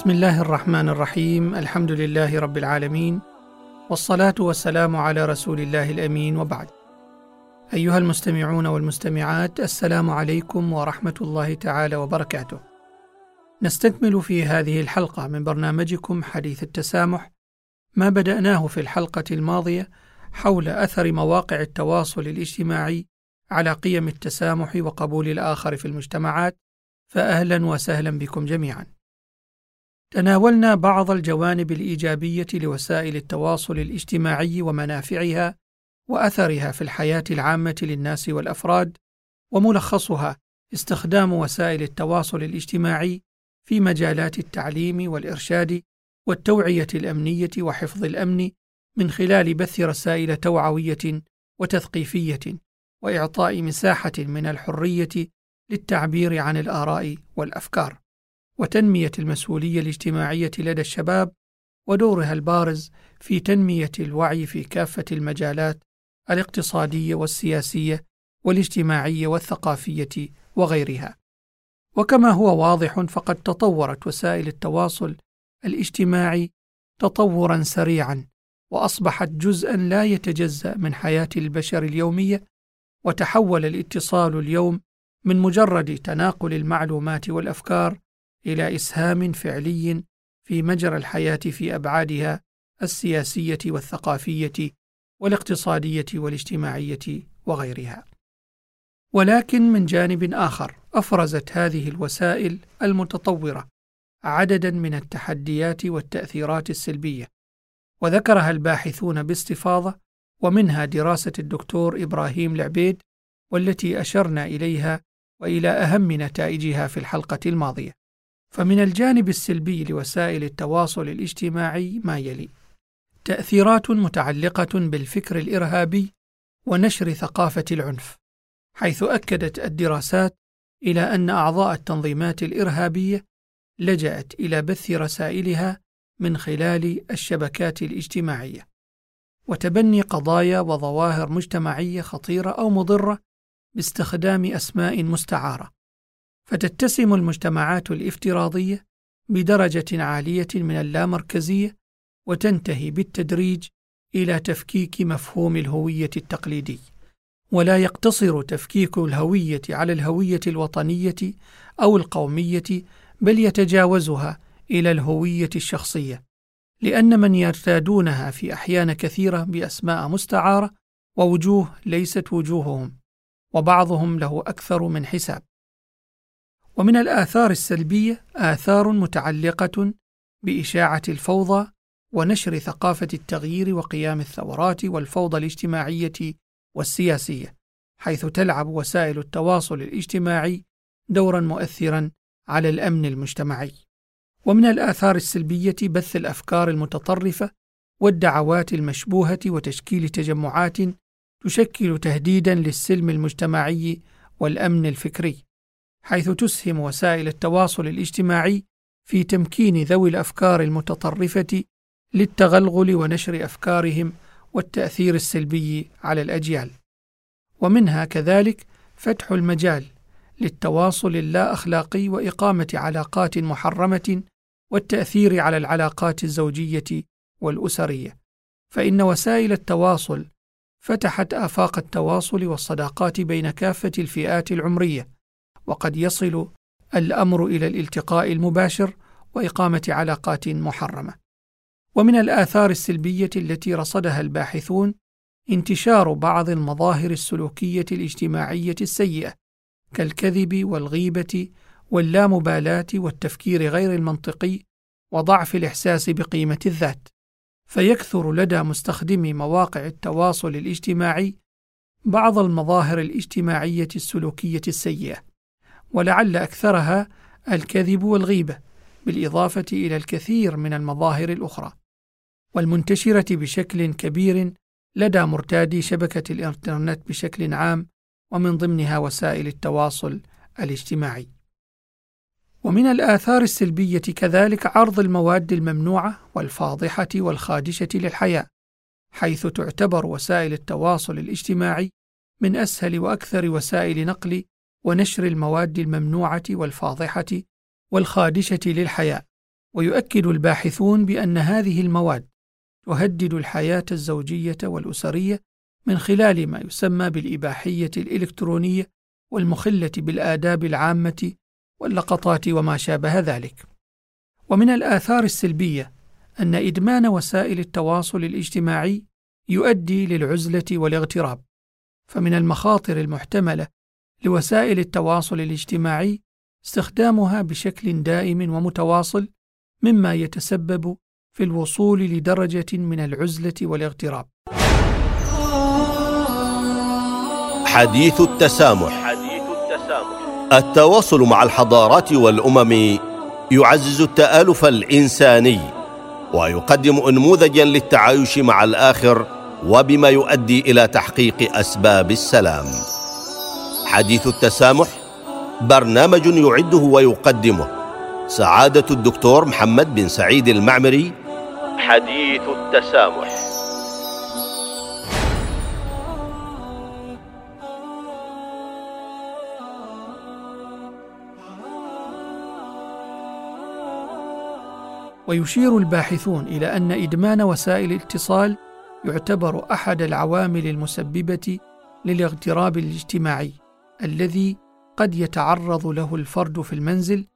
بسم الله الرحمن الرحيم الحمد لله رب العالمين والصلاه والسلام على رسول الله الامين وبعد ايها المستمعون والمستمعات السلام عليكم ورحمه الله تعالى وبركاته نستكمل في هذه الحلقة من برنامجكم حديث التسامح ما بداناه في الحلقة الماضيه حول اثر مواقع التواصل الاجتماعي على قيم التسامح وقبول الآخر في المجتمعات فاهلا وسهلا بكم جميعا تناولنا بعض الجوانب الإيجابية لوسائل التواصل الاجتماعي ومنافعها وأثرها في الحياة العامة للناس والأفراد وملخصها استخدام وسائل التواصل الاجتماعي في مجالات التعليم والإرشاد والتوعية الأمنية وحفظ الأمن من خلال بث رسائل توعوية وتثقيفية وإعطاء مساحة من الحرية للتعبير عن الآراء والأفكار. وتنمية المسؤولية الاجتماعية لدى الشباب ودورها البارز في تنمية الوعي في كافة المجالات الاقتصادية والسياسية والاجتماعية والثقافية وغيرها. وكما هو واضح فقد تطورت وسائل التواصل الاجتماعي تطورا سريعا وأصبحت جزءا لا يتجزأ من حياة البشر اليومية وتحول الاتصال اليوم من مجرد تناقل المعلومات والأفكار إلى إسهام فعلي في مجرى الحياة في أبعادها السياسية والثقافية والاقتصادية والاجتماعية وغيرها. ولكن من جانب آخر أفرزت هذه الوسائل المتطورة عددا من التحديات والتأثيرات السلبية وذكرها الباحثون باستفاضة ومنها دراسة الدكتور إبراهيم العبيد والتي أشرنا إليها وإلى أهم نتائجها في الحلقة الماضية. فمن الجانب السلبي لوسائل التواصل الاجتماعي ما يلي. تأثيرات متعلقة بالفكر الإرهابي ونشر ثقافة العنف حيث أكدت الدراسات إلى أن أعضاء التنظيمات الإرهابية لجأت إلى بث رسائلها من خلال الشبكات الاجتماعية. وتبني قضايا وظواهر مجتمعية خطيرة أو مضرة باستخدام أسماء مستعارة. فتتسم المجتمعات الافتراضية بدرجة عالية من اللامركزية وتنتهي بالتدريج إلى تفكيك مفهوم الهوية التقليدي. ولا يقتصر تفكيك الهوية على الهوية الوطنية أو القومية بل يتجاوزها إلى الهوية الشخصية. لأن من يرتادونها في أحيان كثيرة بأسماء مستعارة ووجوه ليست وجوههم وبعضهم له أكثر من حساب. ومن الآثار السلبية آثار متعلقة بإشاعة الفوضى ونشر ثقافة التغيير وقيام الثورات والفوضى الاجتماعية والسياسية، حيث تلعب وسائل التواصل الاجتماعي دورا مؤثرا على الأمن المجتمعي. ومن الآثار السلبية بث الأفكار المتطرفة والدعوات المشبوهة وتشكيل تجمعات تشكل تهديدا للسلم المجتمعي والأمن الفكري. حيث تسهم وسائل التواصل الاجتماعي في تمكين ذوي الأفكار المتطرفة للتغلغل ونشر أفكارهم والتأثير السلبي على الأجيال. ومنها كذلك فتح المجال للتواصل اللا اخلاقي وإقامة علاقات محرمة والتأثير على العلاقات الزوجية والأسرية. فإن وسائل التواصل فتحت آفاق التواصل والصداقات بين كافة الفئات العمرية وقد يصل الأمر إلى الالتقاء المباشر وإقامة علاقات محرمة. ومن الآثار السلبية التي رصدها الباحثون انتشار بعض المظاهر السلوكية الاجتماعية السيئة كالكذب والغيبة واللامبالاة والتفكير غير المنطقي وضعف الإحساس بقيمة الذات. فيكثر لدى مستخدمي مواقع التواصل الاجتماعي بعض المظاهر الاجتماعية السلوكية السيئة، ولعل أكثرها الكذب والغيبة، بالإضافة إلى الكثير من المظاهر الأخرى، والمنتشرة بشكل كبير لدى مرتادي شبكة الإنترنت بشكل عام، ومن ضمنها وسائل التواصل الاجتماعي. ومن الآثار السلبية كذلك عرض المواد الممنوعة والفاضحة والخادشة للحياة، حيث تعتبر وسائل التواصل الاجتماعي من أسهل وأكثر وسائل نقل ونشر المواد الممنوعة والفاضحة والخادشة للحياة، ويؤكد الباحثون بأن هذه المواد تهدد الحياة الزوجية والأسرية من خلال ما يسمى بالإباحية الإلكترونية والمخلة بالآداب العامة واللقطات وما شابه ذلك. ومن الآثار السلبية أن إدمان وسائل التواصل الاجتماعي يؤدي للعزلة والاغتراب، فمن المخاطر المحتملة لوسائل التواصل الاجتماعي استخدامها بشكل دائم ومتواصل مما يتسبب في الوصول لدرجة من العزلة والاغتراب. حديث التسامح حديث التسامح التواصل مع الحضارات والأمم يعزز التآلف الإنساني ويقدم انموذجا للتعايش مع الآخر وبما يؤدي إلى تحقيق أسباب السلام. حديث التسامح برنامج يعده ويقدمه. سعادة الدكتور محمد بن سعيد المعمري. حديث التسامح. ويشير الباحثون إلى أن إدمان وسائل الاتصال يعتبر أحد العوامل المسببة للاغتراب الاجتماعي. الذي قد يتعرض له الفرد في المنزل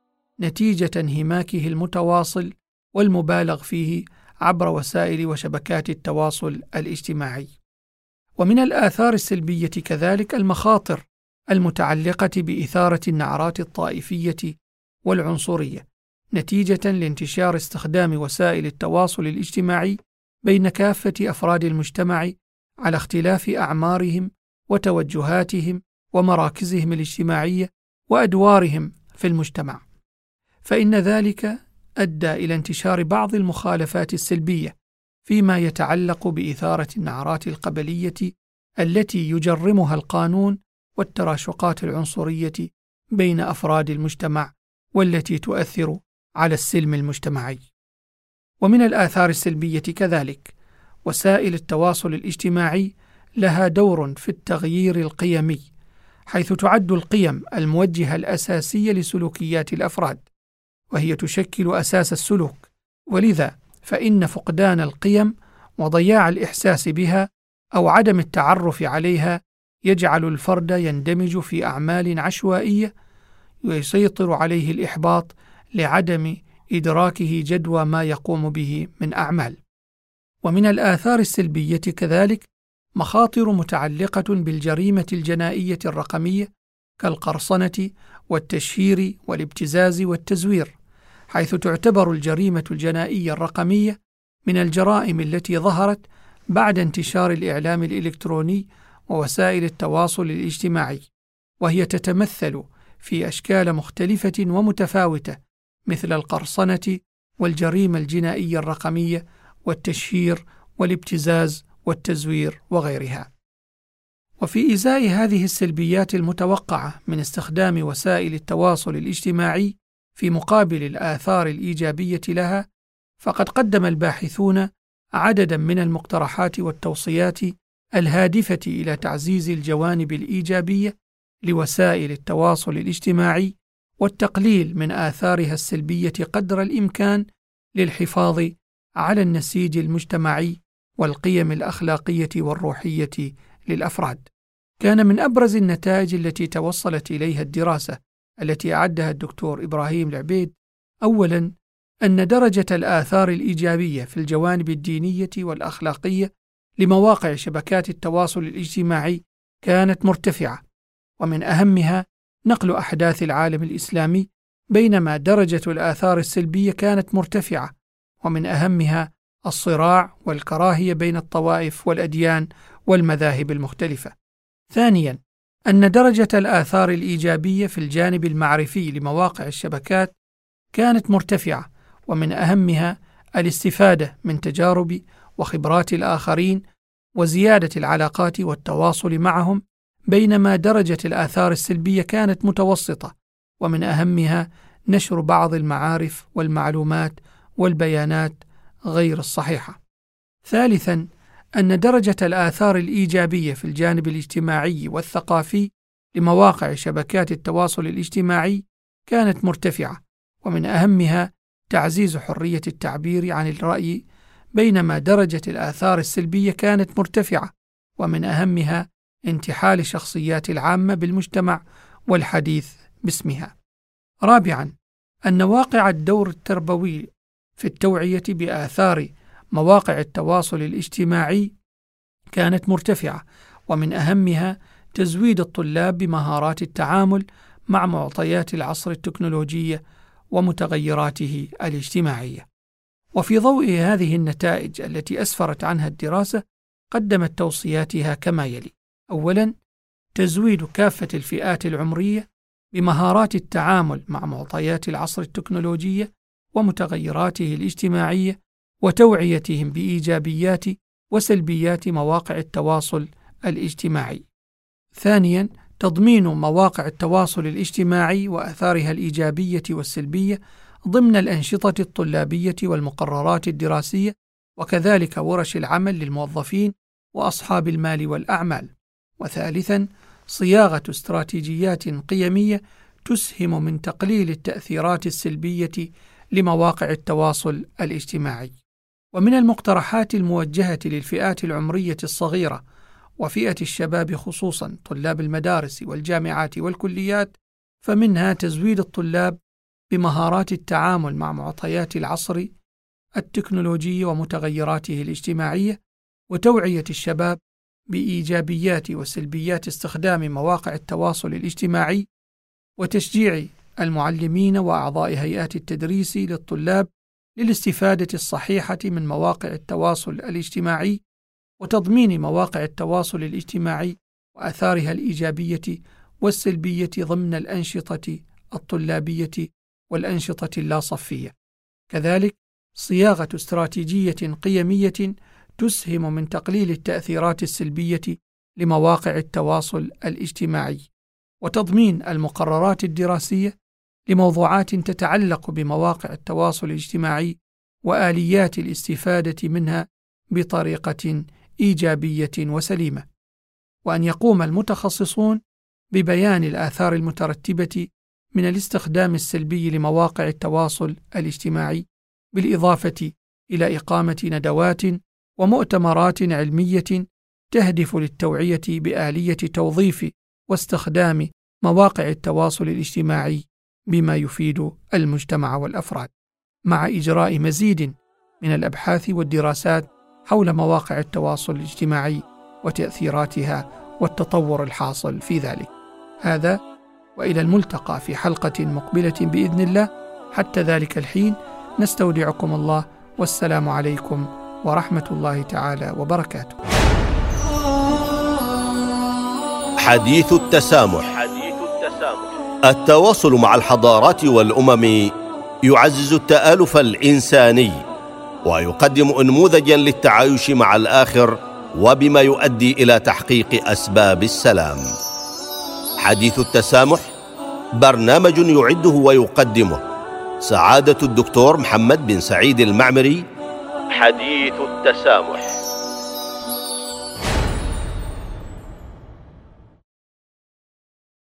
نتيجة انهماكه المتواصل والمبالغ فيه عبر وسائل وشبكات التواصل الاجتماعي. ومن الآثار السلبية كذلك المخاطر المتعلقة بإثارة النعرات الطائفية والعنصرية نتيجة لانتشار استخدام وسائل التواصل الاجتماعي بين كافة أفراد المجتمع على اختلاف أعمارهم وتوجهاتهم ومراكزهم الاجتماعية وأدوارهم في المجتمع. فإن ذلك أدى إلى انتشار بعض المخالفات السلبية فيما يتعلق بإثارة النعرات القبلية التي يجرمها القانون والتراشقات العنصرية بين أفراد المجتمع والتي تؤثر على السلم المجتمعي. ومن الآثار السلبية كذلك وسائل التواصل الاجتماعي لها دور في التغيير القيمي، حيث تعد القيم الموجهة الأساسية لسلوكيات الأفراد، وهي تشكل أساس السلوك، ولذا فإن فقدان القيم وضياع الإحساس بها أو عدم التعرف عليها يجعل الفرد يندمج في أعمال عشوائية ويسيطر عليه الإحباط لعدم إدراكه جدوى ما يقوم به من أعمال. ومن الآثار السلبية كذلك مخاطر متعلقة بالجريمة الجنائية الرقمية كالقرصنة والتشهير والابتزاز والتزوير، حيث تعتبر الجريمة الجنائية الرقمية من الجرائم التي ظهرت بعد انتشار الإعلام الإلكتروني ووسائل التواصل الاجتماعي، وهي تتمثل في أشكال مختلفة ومتفاوتة مثل القرصنة والجريمة الجنائية الرقمية والتشهير والابتزاز والتزوير وغيرها. وفي إزاء هذه السلبيات المتوقعة من استخدام وسائل التواصل الاجتماعي في مقابل الآثار الإيجابية لها، فقد قدم الباحثون عددا من المقترحات والتوصيات الهادفة إلى تعزيز الجوانب الإيجابية لوسائل التواصل الاجتماعي والتقليل من آثارها السلبية قدر الإمكان للحفاظ على النسيج المجتمعي والقيم الأخلاقية والروحية للأفراد. كان من أبرز النتائج التي توصلت إليها الدراسة التي أعدها الدكتور إبراهيم العبيد أولاً أن درجة الآثار الإيجابية في الجوانب الدينية والأخلاقية لمواقع شبكات التواصل الاجتماعي كانت مرتفعة، ومن أهمها نقل أحداث العالم الإسلامي بينما درجة الآثار السلبية كانت مرتفعة ومن أهمها الصراع والكراهية بين الطوائف والأديان والمذاهب المختلفة. ثانيا أن درجة الآثار الإيجابية في الجانب المعرفي لمواقع الشبكات كانت مرتفعة ومن أهمها الاستفادة من تجارب وخبرات الآخرين وزيادة العلاقات والتواصل معهم بينما درجة الآثار السلبية كانت متوسطة ومن أهمها نشر بعض المعارف والمعلومات والبيانات غير الصحيحة. ثالثا أن درجة الآثار الإيجابية في الجانب الاجتماعي والثقافي لمواقع شبكات التواصل الاجتماعي كانت مرتفعة ومن أهمها تعزيز حرية التعبير عن الرأي بينما درجة الآثار السلبية كانت مرتفعة ومن أهمها انتحال الشخصيات العامة بالمجتمع والحديث باسمها. رابعا أن واقع الدور التربوي في التوعية بآثار مواقع التواصل الاجتماعي كانت مرتفعة ومن أهمها تزويد الطلاب بمهارات التعامل مع معطيات العصر التكنولوجية ومتغيراته الاجتماعية. وفي ضوء هذه النتائج التي أسفرت عنها الدراسة قدمت توصياتها كما يلي: أولاً تزويد كافة الفئات العمرية بمهارات التعامل مع معطيات العصر التكنولوجية ومتغيراته الاجتماعية وتوعيتهم بإيجابيات وسلبيات مواقع التواصل الاجتماعي. ثانياً تضمين مواقع التواصل الاجتماعي وآثارها الإيجابية والسلبية ضمن الأنشطة الطلابية والمقررات الدراسية وكذلك ورش العمل للموظفين وأصحاب المال والأعمال. وثالثا صياغة استراتيجيات قيمية تسهم من تقليل التأثيرات السلبية لمواقع التواصل الاجتماعي. ومن المقترحات الموجهة للفئات العمرية الصغيرة وفئة الشباب خصوصا طلاب المدارس والجامعات والكليات فمنها تزويد الطلاب بمهارات التعامل مع معطيات العصر التكنولوجي ومتغيراته الاجتماعية وتوعية الشباب بإيجابيات وسلبيات استخدام مواقع التواصل الاجتماعي وتشجيع المعلمين وأعضاء هيئات التدريس للطلاب للاستفادة الصحيحة من مواقع التواصل الاجتماعي وتضمين مواقع التواصل الاجتماعي وآثارها الإيجابية والسلبية ضمن الأنشطة الطلابية والأنشطة اللاصفيه كذلك صياغة استراتيجية قيمية تسهم من تقليل التأثيرات السلبية لمواقع التواصل الاجتماعي وتضمين المقررات الدراسية لموضوعات تتعلق بمواقع التواصل الاجتماعي وآليات الاستفادة منها بطريقة إيجابية وسليمة. وأن يقوم المتخصصون ببيان الآثار المترتبة من الاستخدام السلبي لمواقع التواصل الاجتماعي بالإضافة إلى إقامة ندوات ومؤتمرات علمية تهدف للتوعية بآلية توظيف واستخدام مواقع التواصل الاجتماعي بما يفيد المجتمع والأفراد مع إجراء مزيد من الأبحاث والدراسات حول مواقع التواصل الاجتماعي وتأثيراتها والتطور الحاصل في ذلك. هذا وإلى الملتقى في حلقة مقبلة بإذن الله. حتى ذلك الحين نستودعكم الله. والسلام عليكم ورحمة الله تعالى وبركاته. حديث التسامح. التواصل مع الحضارات والأمم يعزز التآلف الإنساني ويقدم انموذجا للتعايش مع الآخر وبما يؤدي إلى تحقيق أسباب السلام. حديث التسامح برنامج يعده ويقدمه سعادة الدكتور محمد بن سعيد المعمري. حديث التسامح.